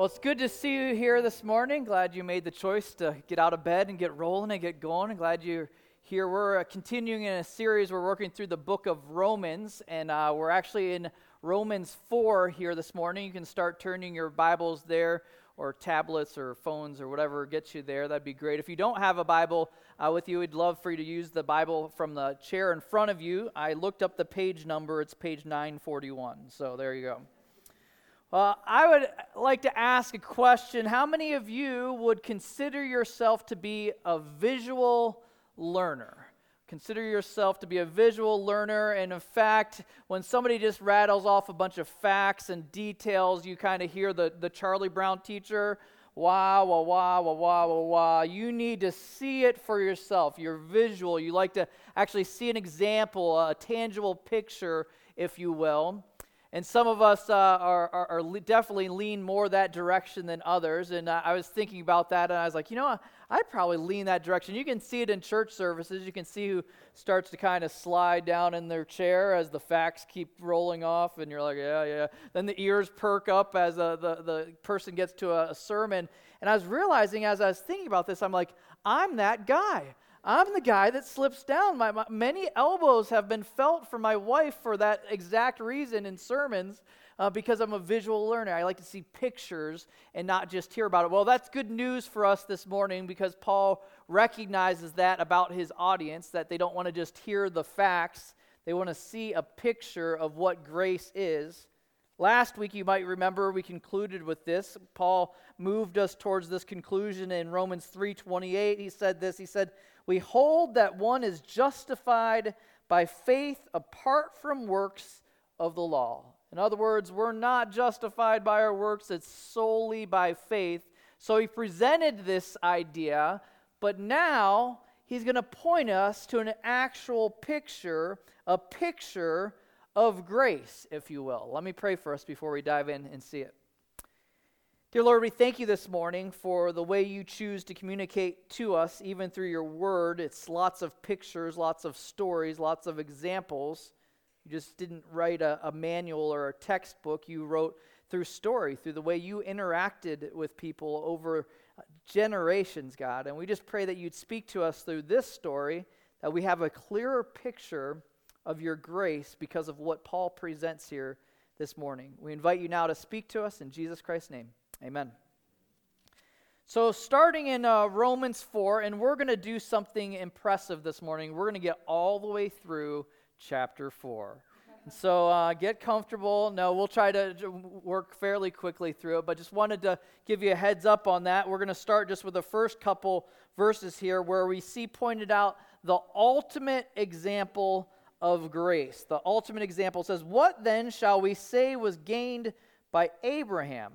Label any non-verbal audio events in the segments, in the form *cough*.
Well, it's good to see you here this morning. Glad you made the choice to get out of bed and get rolling and get going. I'm glad you're here. We're uh, continuing in a series. We're working through the book of Romans, and uh, we're actually in Romans 4 here this morning. You can start turning your Bibles there, or tablets, or phones, or whatever gets you there. That'd be great. If you don't have a Bible uh, with you, we'd love for you to use the Bible from the chair in front of you. I looked up the page number, it's page 941. So there you go. Uh, I would like to ask a question. How many of you would consider yourself to be a visual learner? Consider yourself to be a visual learner. And in fact, when somebody just rattles off a bunch of facts and details, you kind of hear the, the Charlie Brown teacher wah, wah, wah, wah, wah, wah, wah. You need to see it for yourself. You're visual. You like to actually see an example, a tangible picture, if you will. And some of us uh, are, are, are, definitely lean more that direction than others. And uh, I was thinking about that, and I was like, you know, I'd probably lean that direction. You can see it in church services. You can see who starts to kind of slide down in their chair as the facts keep rolling off, and you're like, yeah, yeah. Then the ears perk up as uh, the, the person gets to a, a sermon. And I was realizing as I was thinking about this, I'm like, I'm that guy. I'm the guy that slips down. My, my, many elbows have been felt for my wife for that exact reason in sermons uh, because I'm a visual learner. I like to see pictures and not just hear about it. Well, that's good news for us this morning because Paul recognizes that about his audience, that they don't want to just hear the facts, they want to see a picture of what grace is. Last week, you might remember, we concluded with this. Paul moved us towards this conclusion in Romans 3:28. He said this. He said, "We hold that one is justified by faith apart from works of the law." In other words, we're not justified by our works, it's solely by faith. So he presented this idea, but now he's going to point us to an actual picture, a picture of grace, if you will. Let me pray for us before we dive in and see it. Dear Lord, we thank you this morning for the way you choose to communicate to us, even through your word. It's lots of pictures, lots of stories, lots of examples. You just didn't write a, a manual or a textbook. You wrote through story, through the way you interacted with people over generations, God. And we just pray that you'd speak to us through this story, that we have a clearer picture of your grace because of what Paul presents here this morning. We invite you now to speak to us in Jesus Christ's name. Amen. So, starting in uh, Romans 4, and we're going to do something impressive this morning. We're going to get all the way through chapter 4. so, uh, get comfortable. No, we'll try to work fairly quickly through it, but just wanted to give you a heads up on that. We're going to start just with the first couple verses here where we see pointed out the ultimate example of grace. The ultimate example says, What then shall we say was gained by Abraham,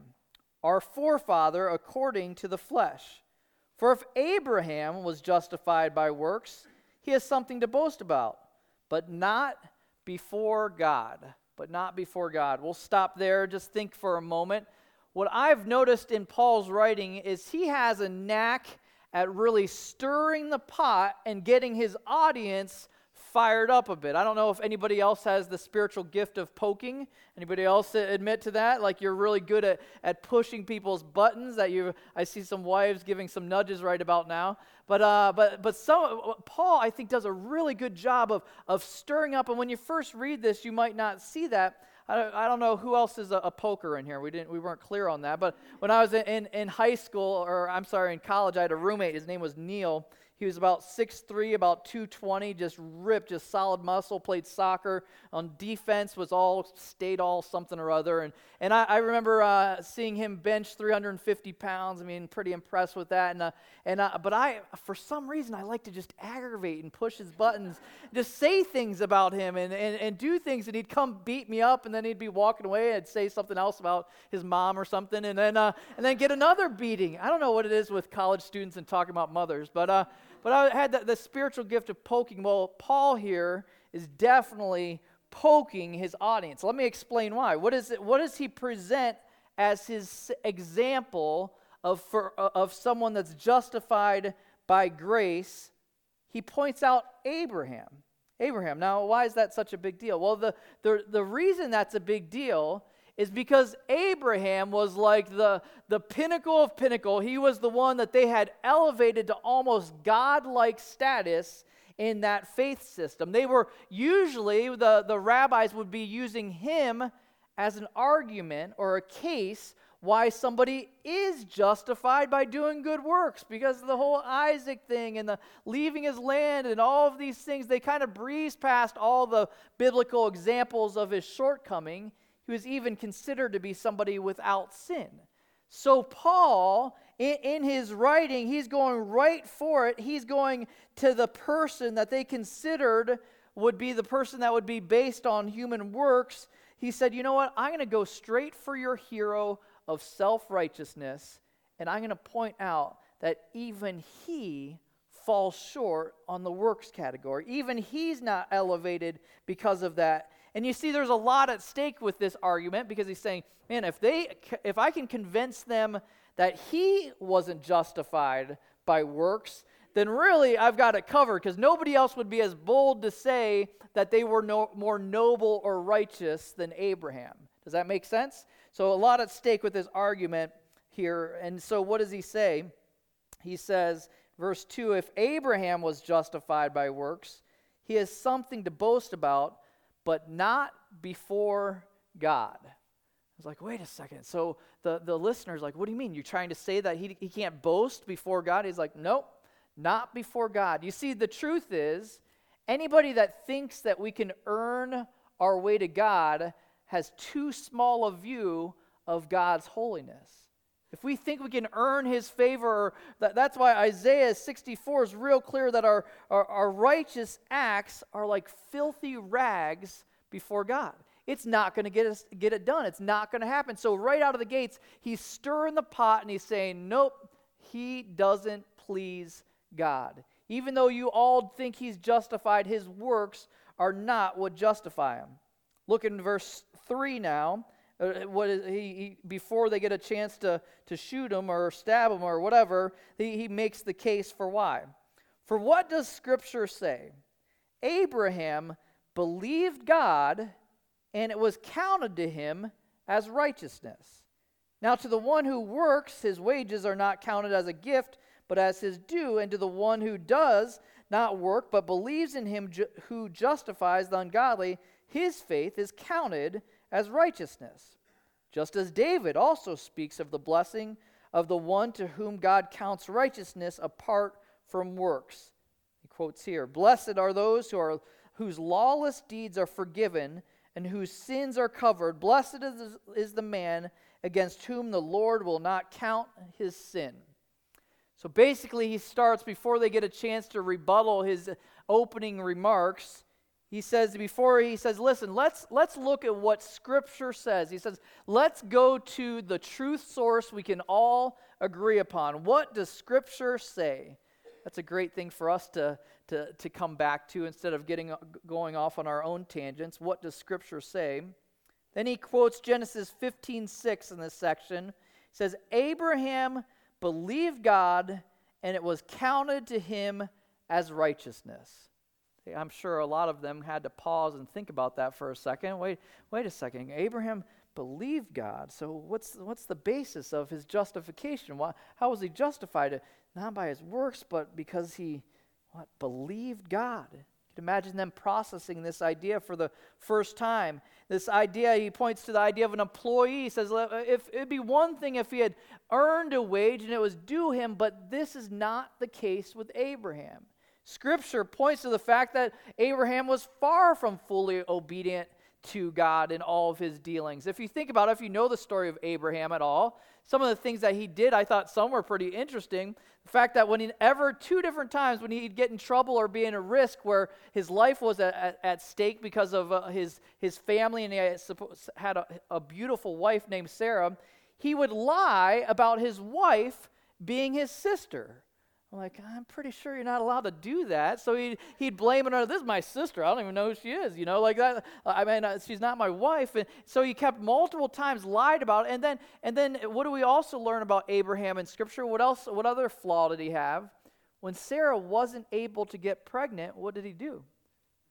our forefather, according to the flesh? For if Abraham was justified by works, he has something to boast about, but not before God. But not before God. We'll stop there, just think for a moment. What I've noticed in Paul's writing is he has a knack at really stirring the pot and getting his audience fired up a bit. I don't know if anybody else has the spiritual gift of poking. Anybody else admit to that? Like you're really good at, at pushing people's buttons. That you, I see some wives giving some nudges right about now. But uh, but but some Paul, I think, does a really good job of of stirring up. And when you first read this, you might not see that. I don't, know who else is a, a, poker in here. We didn't we weren't clear on that. But when I was in, in high school, or I'm sorry, in college, I had a roommate. His name was Neil he was about 6'3, about 220, just ripped, just solid muscle, played soccer. On defense, was all, stayed all something or other. And, and I, I remember uh, seeing him bench 350 pounds. I mean, pretty impressed with that. And, uh, and, uh, but I, for some reason, I like to just aggravate and push his buttons, just say things about him and, and, and do things. And he'd come beat me up, and then he'd be walking away. I'd say something else about his mom or something, and then, uh, and then get another beating. I don't know what it is with college students and talking about mothers, but uh, but I had the, the spiritual gift of poking. Well, Paul here is definitely poking his audience. Let me explain why. What, is it, what does he present as his example of, for, uh, of someone that's justified by grace? He points out Abraham. Abraham. Now, why is that such a big deal? Well, the, the, the reason that's a big deal is because Abraham was like the, the pinnacle of pinnacle. He was the one that they had elevated to almost godlike status in that faith system. They were usually, the, the rabbis would be using him as an argument or a case why somebody is justified by doing good works because of the whole Isaac thing and the leaving his land and all of these things they kind of breeze past all the biblical examples of his shortcoming he was even considered to be somebody without sin. So, Paul, in, in, his writing, he's going right for it. He's going to the person that they considered would be the person that would be based on human works. He said, You know what? I'm going to go straight for your hero of self righteousness, and I'm going to point out that even he falls short on the works category. Even he's not elevated because of that. And you see, there's a lot at stake with this argument because he's saying, man, if, they, if I can convince them that he wasn't justified by works, then really I've got it covered because nobody else would be as bold to say that they were no, more noble or righteous than Abraham. Does that make sense? So, a lot at stake with this argument here. And so, what does he say? He says, verse 2 If Abraham was justified by works, he has something to boast about but not before God. I was like, wait a second. So the, the listener's like, what do you mean? You're trying to say that he, he can't boast before God? He's like, nope, not before God. You see, the truth is, anybody that thinks that we can earn our way to God has too small a view of God's holiness. If we think we can earn his favor, that, that's why Isaiah 64 is real clear that our, our, our righteous acts are like filthy rags before God. It's not going to get us get it done. It's not going to happen. So right out of the gates, he's stirring the pot and he's saying, "Nope, he doesn't please God. Even though you all think he's justified, his works are not what justify him." Look in verse 3 now. Uh, what is, he, he, before they get a chance to, to shoot him or stab him or whatever, he, he makes the case for why. For what does Scripture say? Abraham believed God, and it was counted to him as righteousness. Now, to the one who works, his wages are not counted as a gift, but as his due, and to the one who does not work, but believes in him ju- who justifies the ungodly, his faith is counted as righteousness. Just as David also speaks of the blessing of the one to whom God counts righteousness apart from works. He quotes here Blessed are those who are, whose lawless deeds are forgiven and whose sins are covered. Blessed is, is the man against whom the Lord will not count his sin. So basically, he starts before they get a chance to rebuttal his opening remarks he says before he says listen let's let's look at what scripture says. He says let's go to the truth source we can all agree upon. What does scripture say? That's a great thing for us to to, to come back to instead of getting going off on our own tangents. What does scripture say? Then he quotes genesis 15 6 in this section. He says abraham believed god and it was counted to him as righteousness I'm sure a lot of them had to pause and think about that for a second. Wait, wait a second. Abraham believed God. So what's what's the basis of his justification? Why, how was he justified? Not by his works, but because he what believed God. You can imagine them processing this idea for the first time. This idea, he points to the idea of an employee. He says, if it'd be one thing if he had earned a wage and it was due him, but this is not the case with Abraham. Scripture points to the fact that Abraham was far from fully obedient to God in all of his dealings. If you think about it, if you know the story of Abraham at all, some of the things that he did, I thought some were pretty interesting. The fact that whenever, two different times, when he'd get in trouble or be in a risk where his life was at, at, at stake because of uh, his, his family and he had, had a, a beautiful wife named Sarah, he would lie about his wife being his sister. I'm like, I'm pretty sure you're not allowed to do that. So he'd, he'd blame on, this is my sister. I don't even know who she is, you know, like that. I mean, uh, she's not my wife. And so he kept multiple times lied about it. And then, and then what do we also learn about Abraham in Scripture? What else, what other flaw did he have? When Sarah wasn't able to get pregnant, what did he do?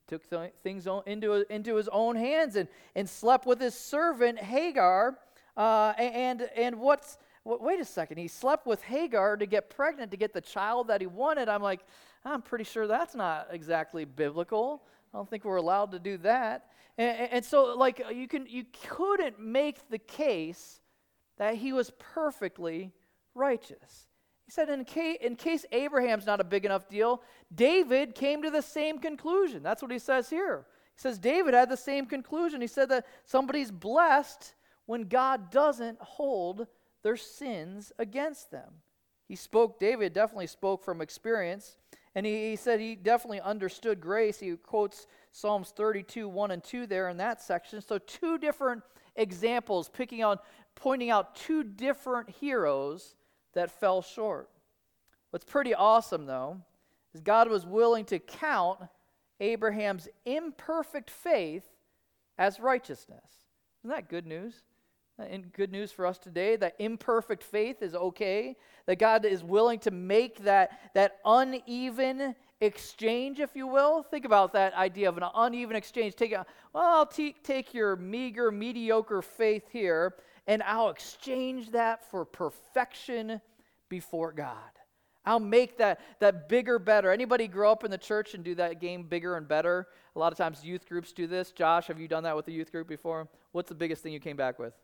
took th- things into, into his own hands and, and slept with his servant Hagar. Uh, and, and what's, wait a second, he slept with Hagar to get pregnant, to get the child that he wanted. I'm like, I'm pretty sure that's not exactly biblical. I don't think we're allowed to do that. And, and so, like, uh, you, can, you couldn't make the case that he was perfectly righteous. He said, in case, in case Abraham's not a big enough deal, David came to the same conclusion. That's what he says here. He says David had the same conclusion. He said that somebody's blessed when God doesn't hold their sins against them. He spoke, David definitely spoke from experience, and he, he said he definitely understood grace. He quotes Psalms 32, 1 and 2 there in that section. So, two different examples, picking on, pointing out two different heroes that fell short. What's pretty awesome, though, is God was willing to count Abraham's imperfect faith as righteousness. Isn't that good news? Uh, and good news for us today that imperfect faith is okay, that God is willing to make that, that uneven exchange, if you will. Think about that idea of an uneven exchange. Take a, well, I'll t- take your meager, mediocre faith here, and I'll exchange that for perfection before God. I'll make that, that bigger, better. Anybody grow up in the church and do that game bigger and better? A lot of times youth groups do this. Josh, have you done that with the youth group before? What's the biggest thing you came back with?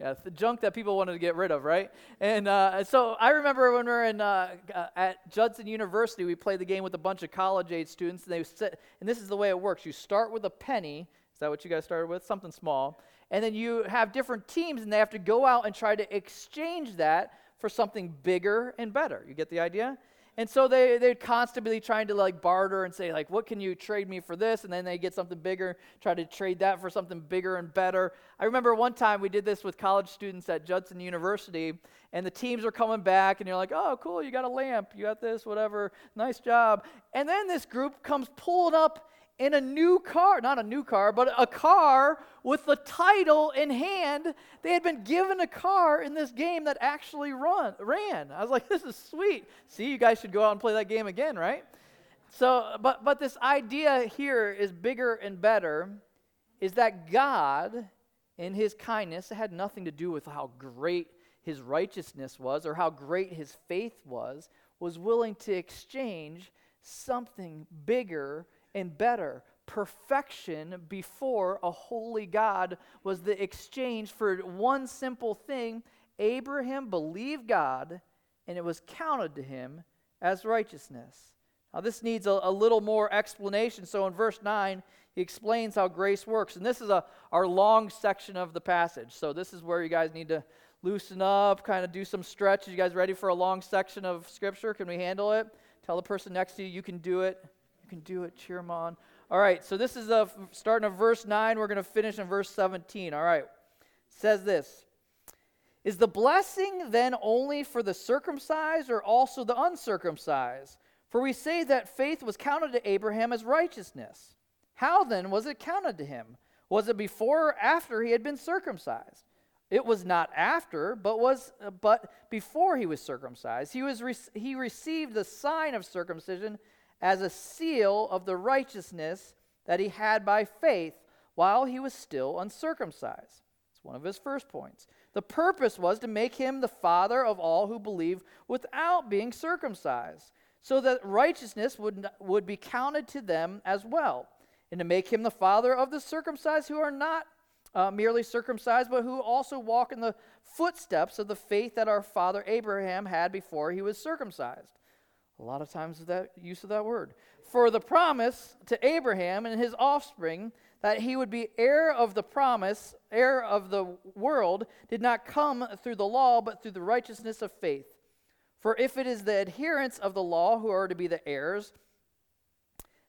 Yeah, the junk that people wanted to get rid of, right? And uh, so I remember when we were in uh, uh, at Judson University, we played the game with a bunch of college age students, and they sit, and this is the way it works: you start with a penny. Is that what you guys started with? Something small, and then you have different teams, and they have to go out and try to exchange that for something bigger and better. You get the idea? And so they, they're constantly trying to like barter and say, like, what can you trade me for this? And then they get something bigger, try to trade that for something bigger and better. I remember one time we did this with college students at Judson University, and the teams are coming back, and you're like, oh, cool, you got a lamp, you got this, whatever, nice job. And then this group comes pulling up in a new car, not a new car, but a car with the title in hand. They had been given a car in this game that actually run, ran. I was like, *laughs* this is sweet. See, you guys should go out and play that game again, right? So, but, but this idea here is bigger and better is that God, in his kindness, had nothing to do with how great his righteousness was or how great his faith was, was willing to exchange something bigger and better. Perfection before a holy God was the exchange for one simple thing. Abraham believed God, and it was counted to him as righteousness. Now, this needs a, a, little more explanation. So, in verse 9, he explains how grace works. And this is a, our long section of the passage. So, this is where you guys need to loosen up, kind of do some stretches. You guys ready for a long section of Scripture? Can we handle it? Tell the person next to you, you can do it can do it. Cheer them on. All right, so this is a, starting of verse 9. We're going to finish in verse 17. All right. It says this Is the blessing then only for the circumcised or also the uncircumcised? For we say that faith was counted to Abraham as righteousness. How then was it counted to him? Was it before or after he had been circumcised? It was not after, but was but before he was circumcised. He was he received the sign of circumcision as a seal of the righteousness that he had by faith while he was still uncircumcised. It's one of his first points. The purpose was to make him the father of all who believe without being circumcised, so that righteousness would, would be counted to them as well, and to make him the father of the circumcised who are not uh, merely circumcised, but who also walk in the footsteps of the faith that our father Abraham had before he was circumcised. A lot of times that use of that word. For the promise to Abraham and his offspring that he would be heir of the promise, heir of the world, did not come through the law, but through the righteousness of faith. For if it is the adherents of the law who are to be the heirs,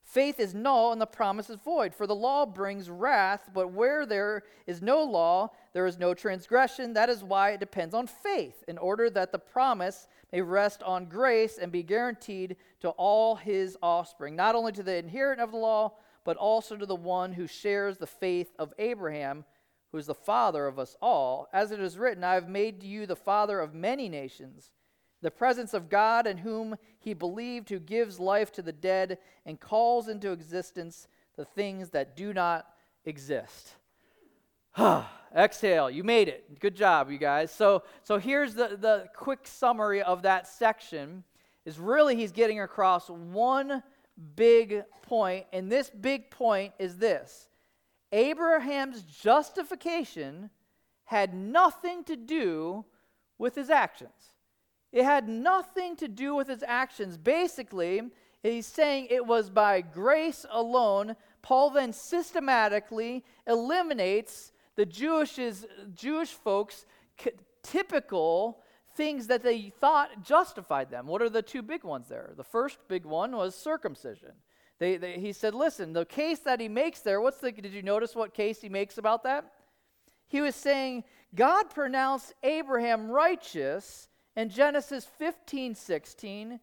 faith is null and the promise is void. For the law brings wrath, but where there is no law, there is no transgression. That is why it depends on faith, in order that the promise may rest on grace and be guaranteed to all his offspring, not only to the inherit of the law, but also to the one who shares the faith of Abraham, who is the father of us all. As it is written, I have made you the father of many nations. the presence of God in whom he believed, who gives life to the dead and calls into existence the things that do not exist. *sighs* Exhale, you made it. Good job, you guys. So, so here's the, the quick summary of that section is really he's getting across one big point, and this big point is this Abraham's justification had nothing to do with his actions. It had nothing to do with his actions. Basically, he's saying it was by grace alone. Paul then systematically eliminates the Jewish's, Jewish folks' typical things that they thought justified them. What are the two big ones there? The first big one was circumcision. They, they, he said, listen, the case that he makes there, what's the, did you notice what case he makes about that? He was saying, God pronounced Abraham righteous in Genesis 15 16,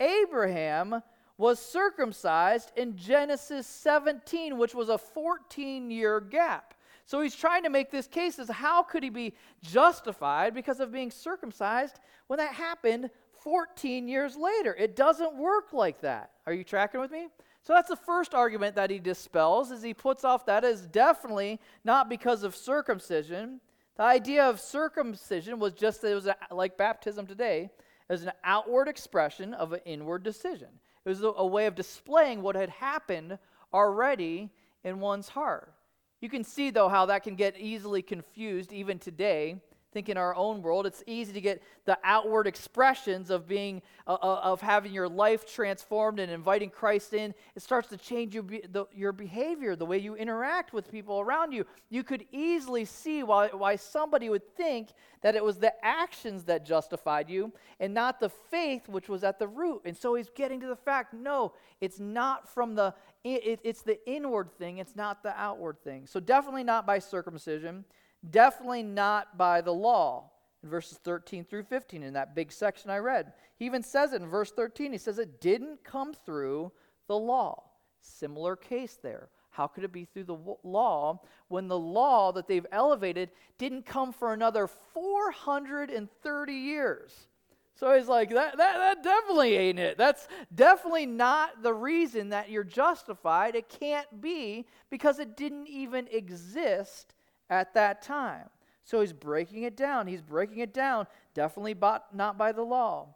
Abraham was circumcised in Genesis 17, which was a 14 year gap. So he's trying to make this case as how could he be justified because of being circumcised when that happened 14 years later? It doesn't work like that. Are you tracking with me? So that's the first argument that he dispels is he puts off that is definitely not because of circumcision, the idea of circumcision was just that it was a, like baptism today, as an outward expression of an inward decision. It was a, a way of displaying what had happened already in one's heart. You can see, though, how that can get easily confused even today think in our own world it's easy to get the outward expressions of being uh, uh, of having your life transformed and inviting christ in. It starts to change your, the, your behavior the way you interact with people around you. You could easily see why, why somebody would think that it was the actions that justified you and not the faith which was at the root. And so he's getting to the fact no it's not from the it, it's the inward thing. It's not the outward thing. So definitely not by circumcision Definitely not by the law. In verses 13 through 15, in that big section I read. He even says it in verse 13. He says it didn't come through the law. Similar case there. How could it be through the law when the law that they've elevated didn't come for another 430 years? So he's like, that, that, that definitely ain't it. That's definitely not the reason that you're justified. It can't be because it didn't even exist at that time. So he's breaking it down. He's breaking it down, definitely not by the law.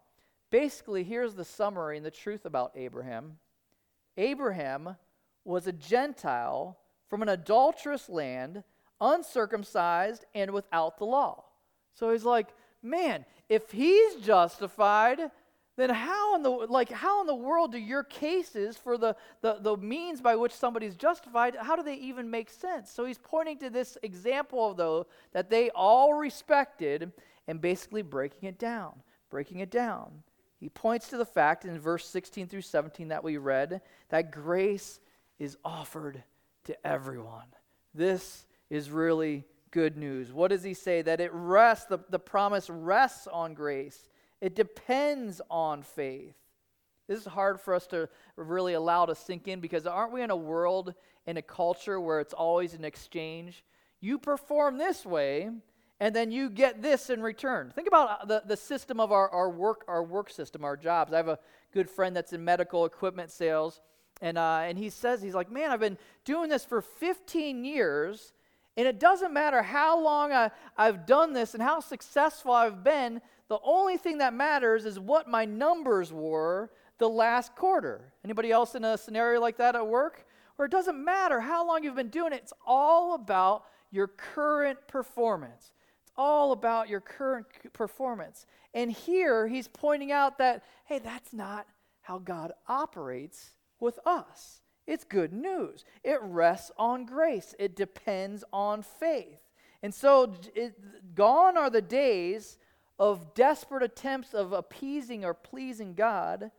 Basically, here's the summary and the truth about Abraham Abraham was a Gentile from an adulterous land, uncircumcised and without the law. So he's like, man, if he's justified, then how in the like how in the world do your cases for the, the, the means by which somebody's justified how do they even make sense? So he's pointing to this example of though that they all respected and basically breaking it down breaking it down. He points to the fact in verse 16 through 17 that we read that grace is offered to everyone. This is really good news. What does he say? That it rests the, the promise rests on grace it depends on faith. This is hard for us to really allow to sink in because aren't we in a world, in a culture where it's always an exchange? You perform this way, and then you get this in return. Think about the, the system of our, our work, our work system, our jobs. I have a good friend that's in medical equipment sales, and, uh, and he says, he's like, man, I've been doing this for 15 years, and it doesn't matter how long I, I've done this and how successful I've been, the only thing that matters is what my numbers were the last quarter. Anybody else in a scenario like that at work? Where it doesn't matter how long you've been doing it, it's all about your current performance. It's all about your current performance. And here he's pointing out that, hey, that's not how God operates with us. It's good news. It rests on grace, it depends on faith. And so, it, gone are the days of desperate attempts of appeasing or pleasing God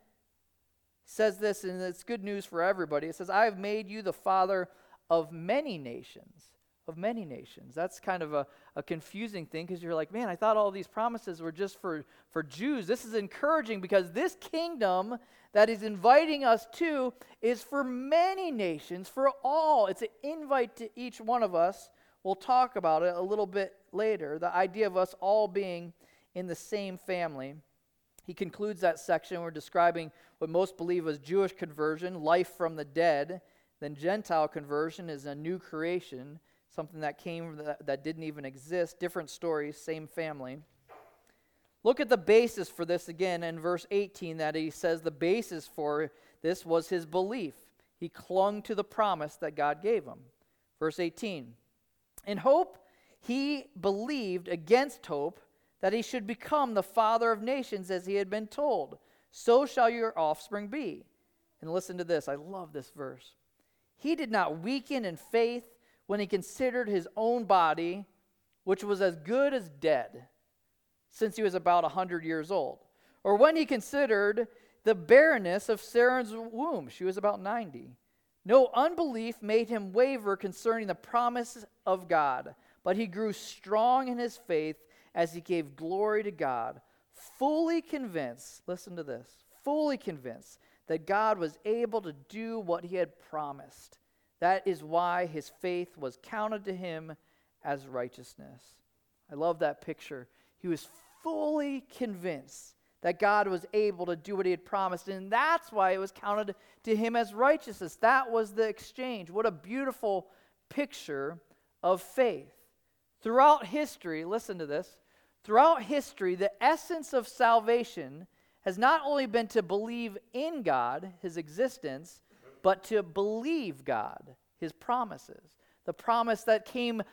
says this, and it's good news for everybody. It says, I have made you the father of many nations. Of many nations. That's kind of a, a confusing thing because you're like, man, I thought all these promises were just for, for Jews. This is encouraging because this kingdom that he's inviting us to is for many nations, for all. It's an invite to each one of us. We'll talk about it a little bit later. The idea of us all being in the same family. He concludes that section. We're describing what most believe was Jewish conversion, life from the dead. Then Gentile conversion is a new creation, something that came that, that didn't even exist. Different stories, same family. Look at the basis for this again in verse 18 that he says the basis for this was his belief. He clung to the promise that God gave him. Verse 18 In hope, he believed against hope that he should become the father of nations as he had been told. So shall your offspring be. And listen to this. I love this verse. He did not weaken in faith when he considered his own body, which was as good as dead since he was about a 100 years old. Or when he considered the barrenness of Sarah's womb, she was about 90. No unbelief made him waver concerning the promise of God, but he grew strong in his faith as he gave glory to God, fully convinced, listen to this, fully convinced that God was able to do what he had promised. That is why his faith was counted to him as righteousness. I love that picture. He was fully convinced that God was able to do what he had promised. And that's why it was counted to him as righteousness. That was the exchange. What a beautiful picture of faith. Throughout history, listen to this. Throughout history, the essence of salvation has not only been to believe in God, his existence, but to believe God, his promises. The promise that came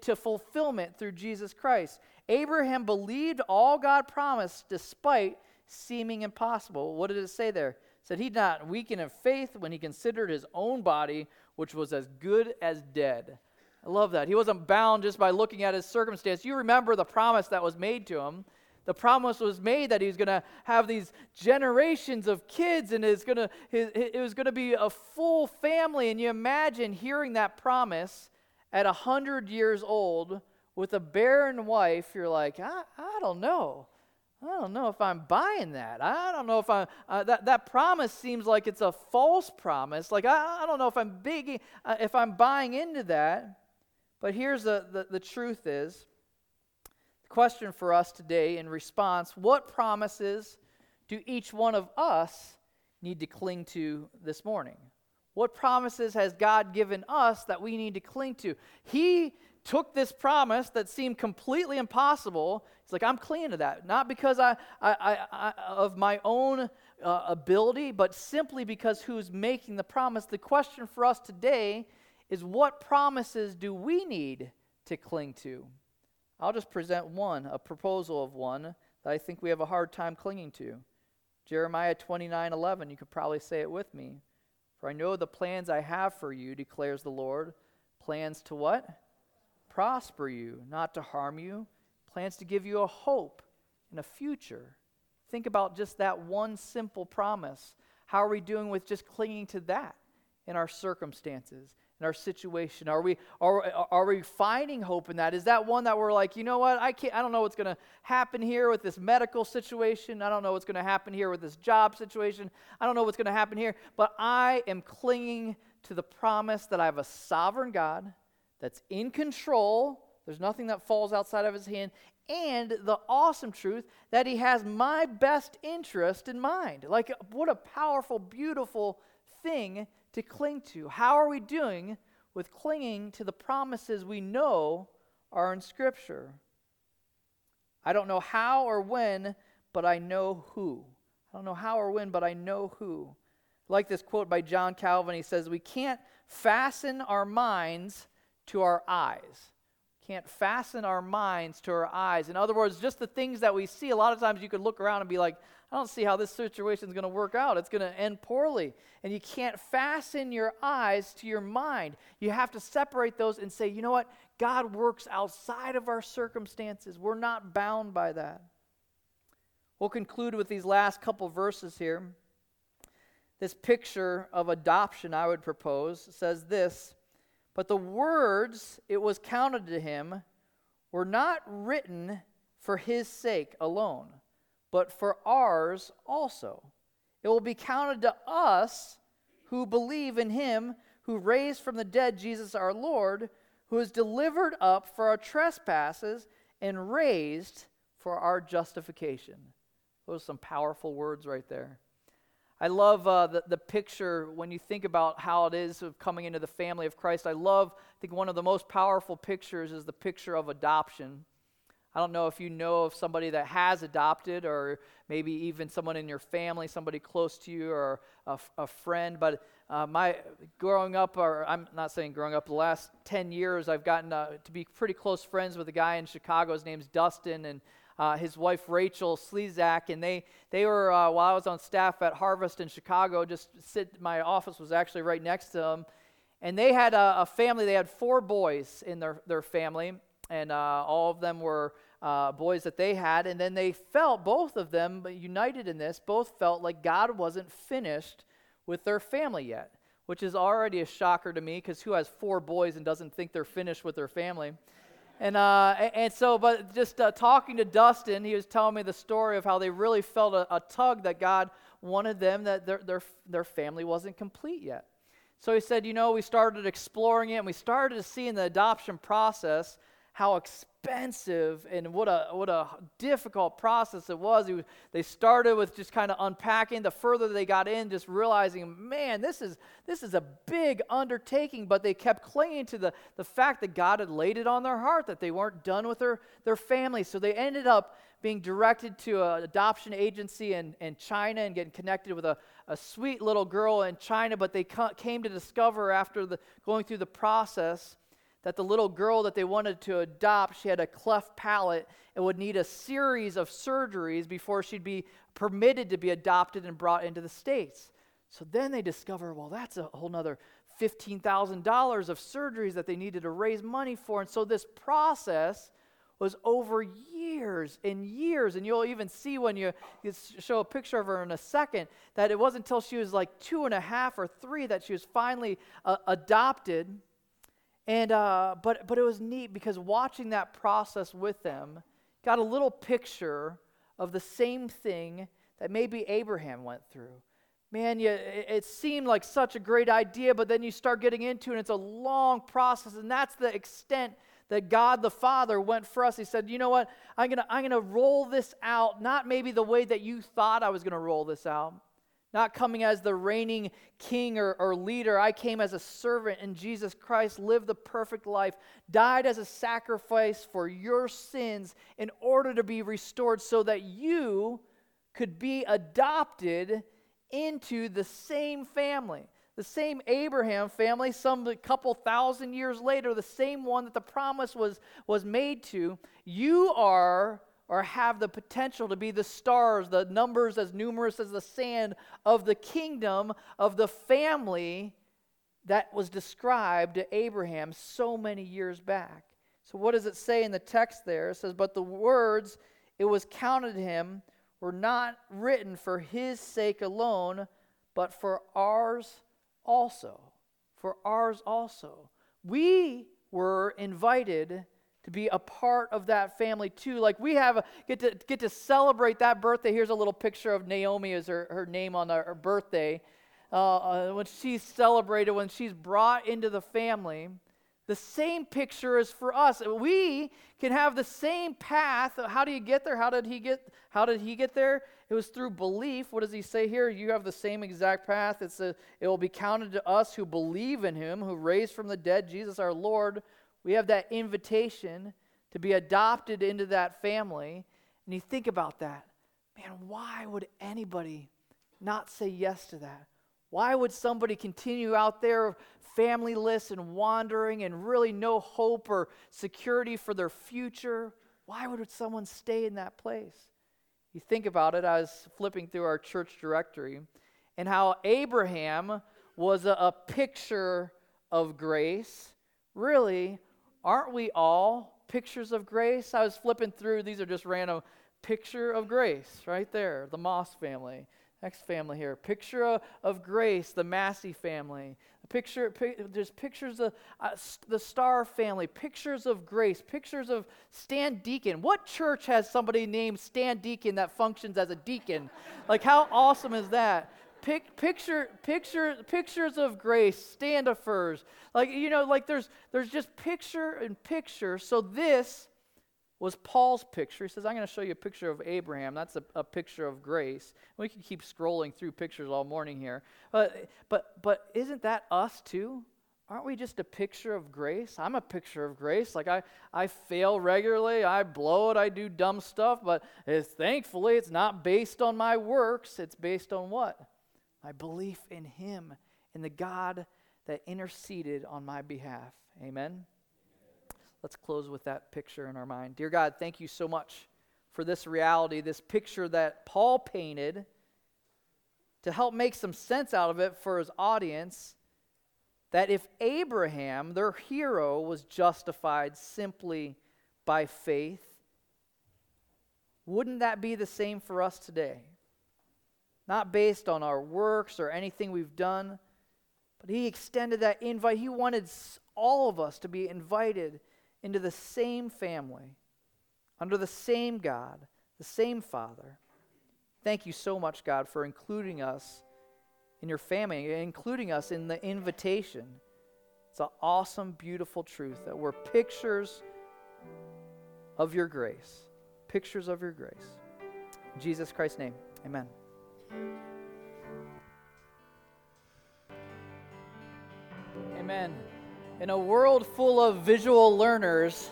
to fulfillment through Jesus Christ. Abraham believed all God promised despite seeming impossible. What did it say there? It said he did not weaken in faith when he considered his own body, which was as good as dead. I love that. He wasn't bound just by looking at his circumstance. You remember the promise that was made to him. The promise was made that he's going to have these generations of kids and it's to it was going to be a full family and you imagine hearing that promise at 100 years old with a barren wife, you're like, I, I don't know. I don't know if I'm buying that. I don't know if I'm, uh, that, that promise seems like it's a false promise. Like, I, I don't know if I'm big, uh, if I'm buying into that. But here's the, the, the truth is the question for us today in response what promises do each one of us need to cling to this morning? What promises has God given us that we need to cling to? He took this promise that seemed completely impossible. He's like, I'm clinging to that. Not because I, I, I, I of my own uh, ability, but simply because who's making the promise. The question for us today is what promises do we need to cling to? I'll just present one, a proposal of one that I think we have a hard time clinging to. Jeremiah 29 11, you could probably say it with me. For I know the plans I have for you, declares the Lord. Plans to what? prosper you, not to harm you, plans to give you a hope and a future. Think about just that one simple promise. How are we doing with just clinging to that in our circumstances, in our situation? Are we are, are we finding hope in that? Is that one that we're like, you know what? I can't I don't know what's going to happen here with this medical situation. I don't know what's going to happen here with this job situation. I don't know what's going to happen here, but I am clinging to the promise that I have a sovereign God that's in control. There's nothing that falls outside of his hand. And the awesome truth that he has my best interest in mind. Like, what a powerful, beautiful thing to cling to. How are we doing with clinging to the promises we know are in Scripture? I don't know how or when, but I know who. I don't know how or when, but I know who. I like this quote by John Calvin. He says, We can't fasten our minds to our eyes. Can't fasten our minds to our eyes. In other words, just the things that we see. A lot of times you could look around and be like, I don't see how this situation is going to work out. It's going to end poorly. And you can't fasten your eyes to your mind. You have to separate those and say, you know what? God works outside of our circumstances. We're not bound by that. We'll conclude with these last couple verses here. This picture of adoption, I would propose, says this but the words it was counted to him were not written for his sake alone, but for ours also. It will be counted to us who believe in him who raised from the dead Jesus our Lord, who is delivered up for our trespasses and raised for our justification. Those are some powerful words right there. I love uh, the, the picture when you think about how it is of coming into the family of Christ. I love, I think one of the most powerful pictures is the picture of adoption. I don't know if you know of somebody that has adopted, or maybe even someone in your family, somebody close to you, or a, a friend. But uh, my growing up, or I'm not saying growing up, the last 10 years, I've gotten uh, to be pretty close friends with a guy in Chicago. His name's Dustin, and uh, his wife Rachel Slezak, and they they were uh, while I was on staff at Harvest in Chicago. Just sit, my office was actually right next to them, and they had a, a family. They had four boys in their their family, and uh, all of them were. Uh, boys that they had, and then they felt, both of them, united in this, both felt like God wasn't finished with their family yet, which is already a shocker to me because who has four boys and doesn't think they're finished with their family? And, uh, and so, but just uh, talking to Dustin, he was telling me the story of how they really felt a, a tug that God wanted them, that their, their, their family wasn't complete yet. So he said, you know, we started exploring it and we started to see in the adoption process how expensive and what a what a difficult process it was. was they started with just kind of unpacking. The further they got in, just realizing, man, this is this is a big undertaking. But they kept clinging to the the fact that God had laid it on their heart that they weren't done with their their family. So they ended up being directed to an adoption agency in, in China and getting connected with a, a sweet little girl in China. But they came to discover after the, going through the process that the little girl that they wanted to adopt, she had a cleft palate and would need a series of surgeries before she'd be permitted to be adopted and brought into the States. So then they discover, well, that's a whole nother $15,000 of surgeries that they needed to raise money for. And so this process was over years and years. And you'll even see when you, you, show a picture of her in a second that it wasn't until she was like two and a half or three that she was finally uh, adopted. And uh, but but it was neat because watching that process with them got a little picture of the same thing that maybe Abraham went through. Man, you, it, it seemed like such a great idea, but then you start getting into it, and it's a long process, and that's the extent that God the Father went for us. He said, You know what? I'm going to I'm going to roll this out, not maybe the way that you thought I was going to roll this out, not coming as the reigning king or, or, leader. I came as a servant, and Jesus Christ lived the perfect life, died as a sacrifice for your sins in order to be restored so that you could be adopted into the same family. The same Abraham family, some couple thousand years later, the same one that the promise was, was made to. You are or have the potential to be the stars, the numbers as numerous as the sand of the kingdom of the family that was described to Abraham so many years back. So, what does it say in the text there? It says, But the words it was counted him were not written for his sake alone, but for ours also. For ours also. We were invited to be a part of that family too. Like we have a, get to get to celebrate that birthday. Here's a little picture of Naomi as her, her name on her, her birthday. Uh, uh, when she's celebrated, when she's brought into the family, the same picture is for us. We can have the same path. How do you get there? How did he get? How did he get there? It was through belief. What does he say here? You have the same exact path. It's a, it will be counted to us who believe in him, who raised from the dead Jesus our Lord we have that invitation to be adopted into that family. And you think about that. Man, why would anybody not say yes to that? Why would somebody continue out there familyless and wandering and really no hope or security for their future? Why would someone stay in that place? You think about it, I was flipping through our church directory and how Abraham was a, a picture of grace. Really, aren't we all pictures of grace? I was flipping through, these are just random picture of grace right there, the Moss family. Next family here, picture of, of grace, the Massey family. Picture, there's pictures of uh, the Star family, pictures of grace, pictures of Stan Deacon. What church has somebody named Stan Deacon that functions as a deacon? like, how awesome is that? Pic, picture, picture, pictures of grace, standifers. Like, you know, like there's, there's just picture and picture. So this was Paul's picture. He says, I'm going to show you a picture of Abraham. That's a, a picture of grace. We can keep scrolling through pictures all morning here. But, but, but isn't that us too? Aren't we just a picture of grace? I'm a picture of grace. Like I, I fail regularly, I blow it, I do dumb stuff, but it's, thankfully it's not based on my works. It's based on what? My belief in Him, in the God that interceded on my behalf. Amen. Let's close with that picture in our mind. Dear God, thank you so much for this reality, this picture that Paul painted to help make some sense out of it for his audience. That if Abraham, their hero, was justified simply by faith, wouldn't that be the same for us today? Not based on our works or anything we've done, but he extended that invite. He wanted all of us to be invited into the same family, under the same God, the same Father. Thank you so much, God, for including us in your family, including us in the invitation. It's an awesome, beautiful truth that we're pictures of your grace. Pictures of your grace. In Jesus Christ's name, amen. Amen. In a world full of visual learners,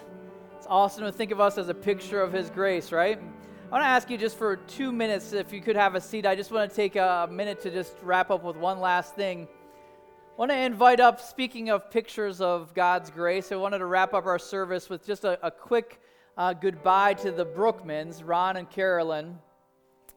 it's awesome to think of us as a picture of His grace, right? I want to ask you just for two minutes if you could have a seat. I just want to take a minute to just wrap up with one last thing. I want to invite up, speaking of pictures of God's grace, I wanted to wrap up our service with just a, a quick uh, goodbye to the Brookmans, Ron and Carolyn.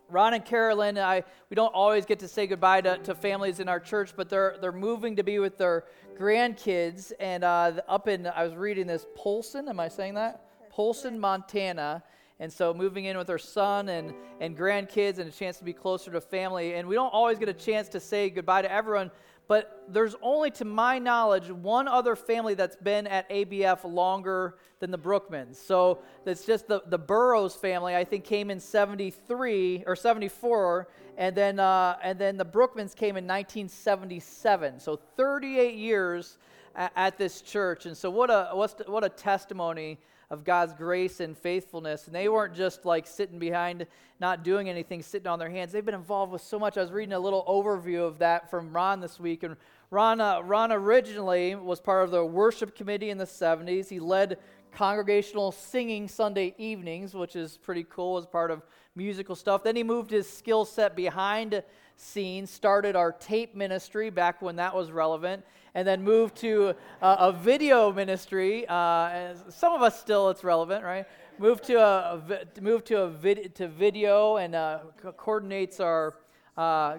Ron and Carolyn, I, we don't always get to say goodbye to, to families in our church, but they're, they're moving to be with their grandkids. And uh, up in, I was reading this, Polson, am I saying that? Polson, Montana. And so moving in with her son and, and grandkids and a chance to be closer to family. And we don't always get a chance to say goodbye to everyone, but there's only, to my knowledge, one other family that's been at ABF longer than the Brookmans. So it's just the, the Burrows family, I think, came in 73 or 74, and then, uh, and then the Brookmans came in 1977. So 38 years at, at this church. And so what a, what a testimony of God's grace and faithfulness. And they weren't just like sitting behind, not doing anything, sitting on their hands. They've been involved with so much. I was reading a little overview of that from Ron this week. And Ron, uh, Ron originally was part of the worship committee in the 70s. He led congregational singing Sunday evenings, which is pretty cool as part of musical stuff. Then he moved his skill set behind scenes, started our tape ministry back when that was relevant, and then moved to uh, a video ministry. Uh, some of us still it's relevant, right? Moved to a, a moved to a vid, to video and uh, coordinates our uh,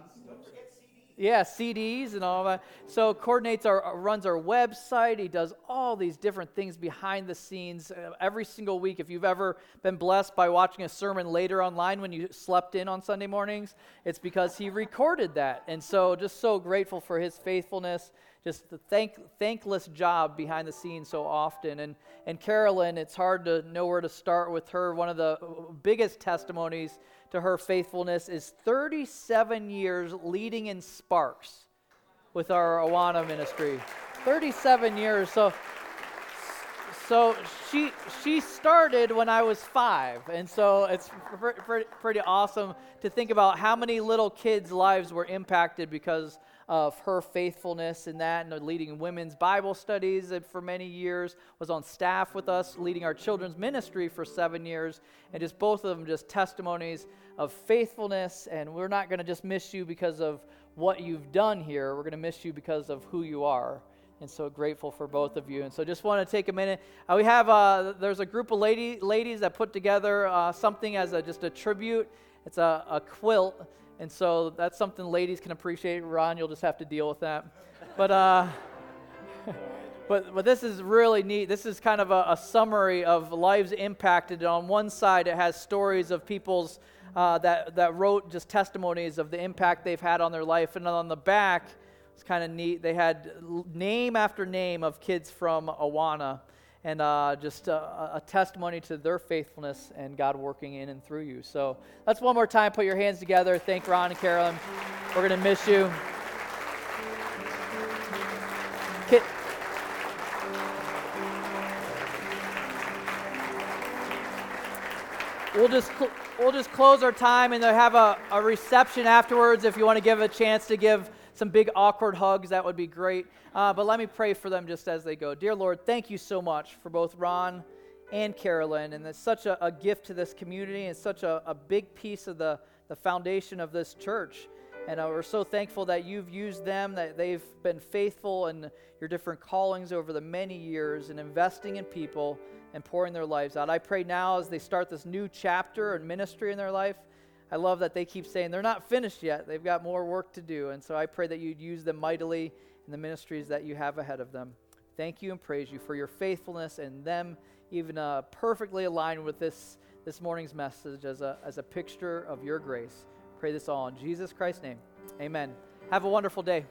yeah, CDs and all that. So coordinates our runs our website. He does all these different things behind the scenes uh, every single week. If you've ever been blessed by watching a sermon later online when you slept in on Sunday mornings, it's because he recorded that. And so just so grateful for his faithfulness just the thank, thankless job behind the scenes so often. And, and Carolyn, it's hard to know where to start with her. One of the biggest testimonies to her faithfulness is 37 years leading in Sparks with our Awana ministry. 37 years. So, so she she started when I was five, and so it's pretty, pretty awesome to think about how many little kids' lives were impacted because of her faithfulness in that and leading women's Bible studies for many years, was on staff with us, leading our children's ministry for seven years, and just both of them just testimonies of faithfulness. And we're not going to just miss you because of what you've done here, we're going to miss you because of who you are and so grateful for both of you. And so just want to take a minute. Uh, we have uh, there's a group of lady ladies that put together uh, something as a, just a tribute. It's a, a quilt and so that's something ladies can appreciate. Ron, you'll just have to deal with that. But, uh, *laughs* but, but this is really neat. This is kind of a, a, summary of lives impacted. On one side, it has stories of people's uh, that, that wrote just testimonies of the impact they've had on their life. And on the back, it's kind of neat. They had name after name of kids from Awana and uh, just a, a, testimony to their faithfulness and God working in and through you. So let's one more time put your hands together. Thank Ron and Carolyn. We're going to miss you. We'll just we'll just close our time and they'll have a, a reception afterwards if you want to give a chance to give some big awkward hugs that would be great. Uh, but let me pray for them just as they go. Dear lord thank you so much for both ron and carolyn and it's such a, a gift to this community and such a, a big piece of the, the foundation of this church. And uh, we're so thankful that you've used them, that they've been faithful in your different callings over the many years and investing in people and pouring their lives out. I pray now as they start this new chapter and ministry in their life, I love that they keep saying they're not finished yet. They've got more work to do. And so I pray that you'd use them mightily in the ministries that you have ahead of them. Thank you and praise you for your faithfulness and them even uh, perfectly aligned with this, this morning's message as a, as a picture of your grace. Pray this all in Jesus Christ's name. Amen. Have a wonderful day.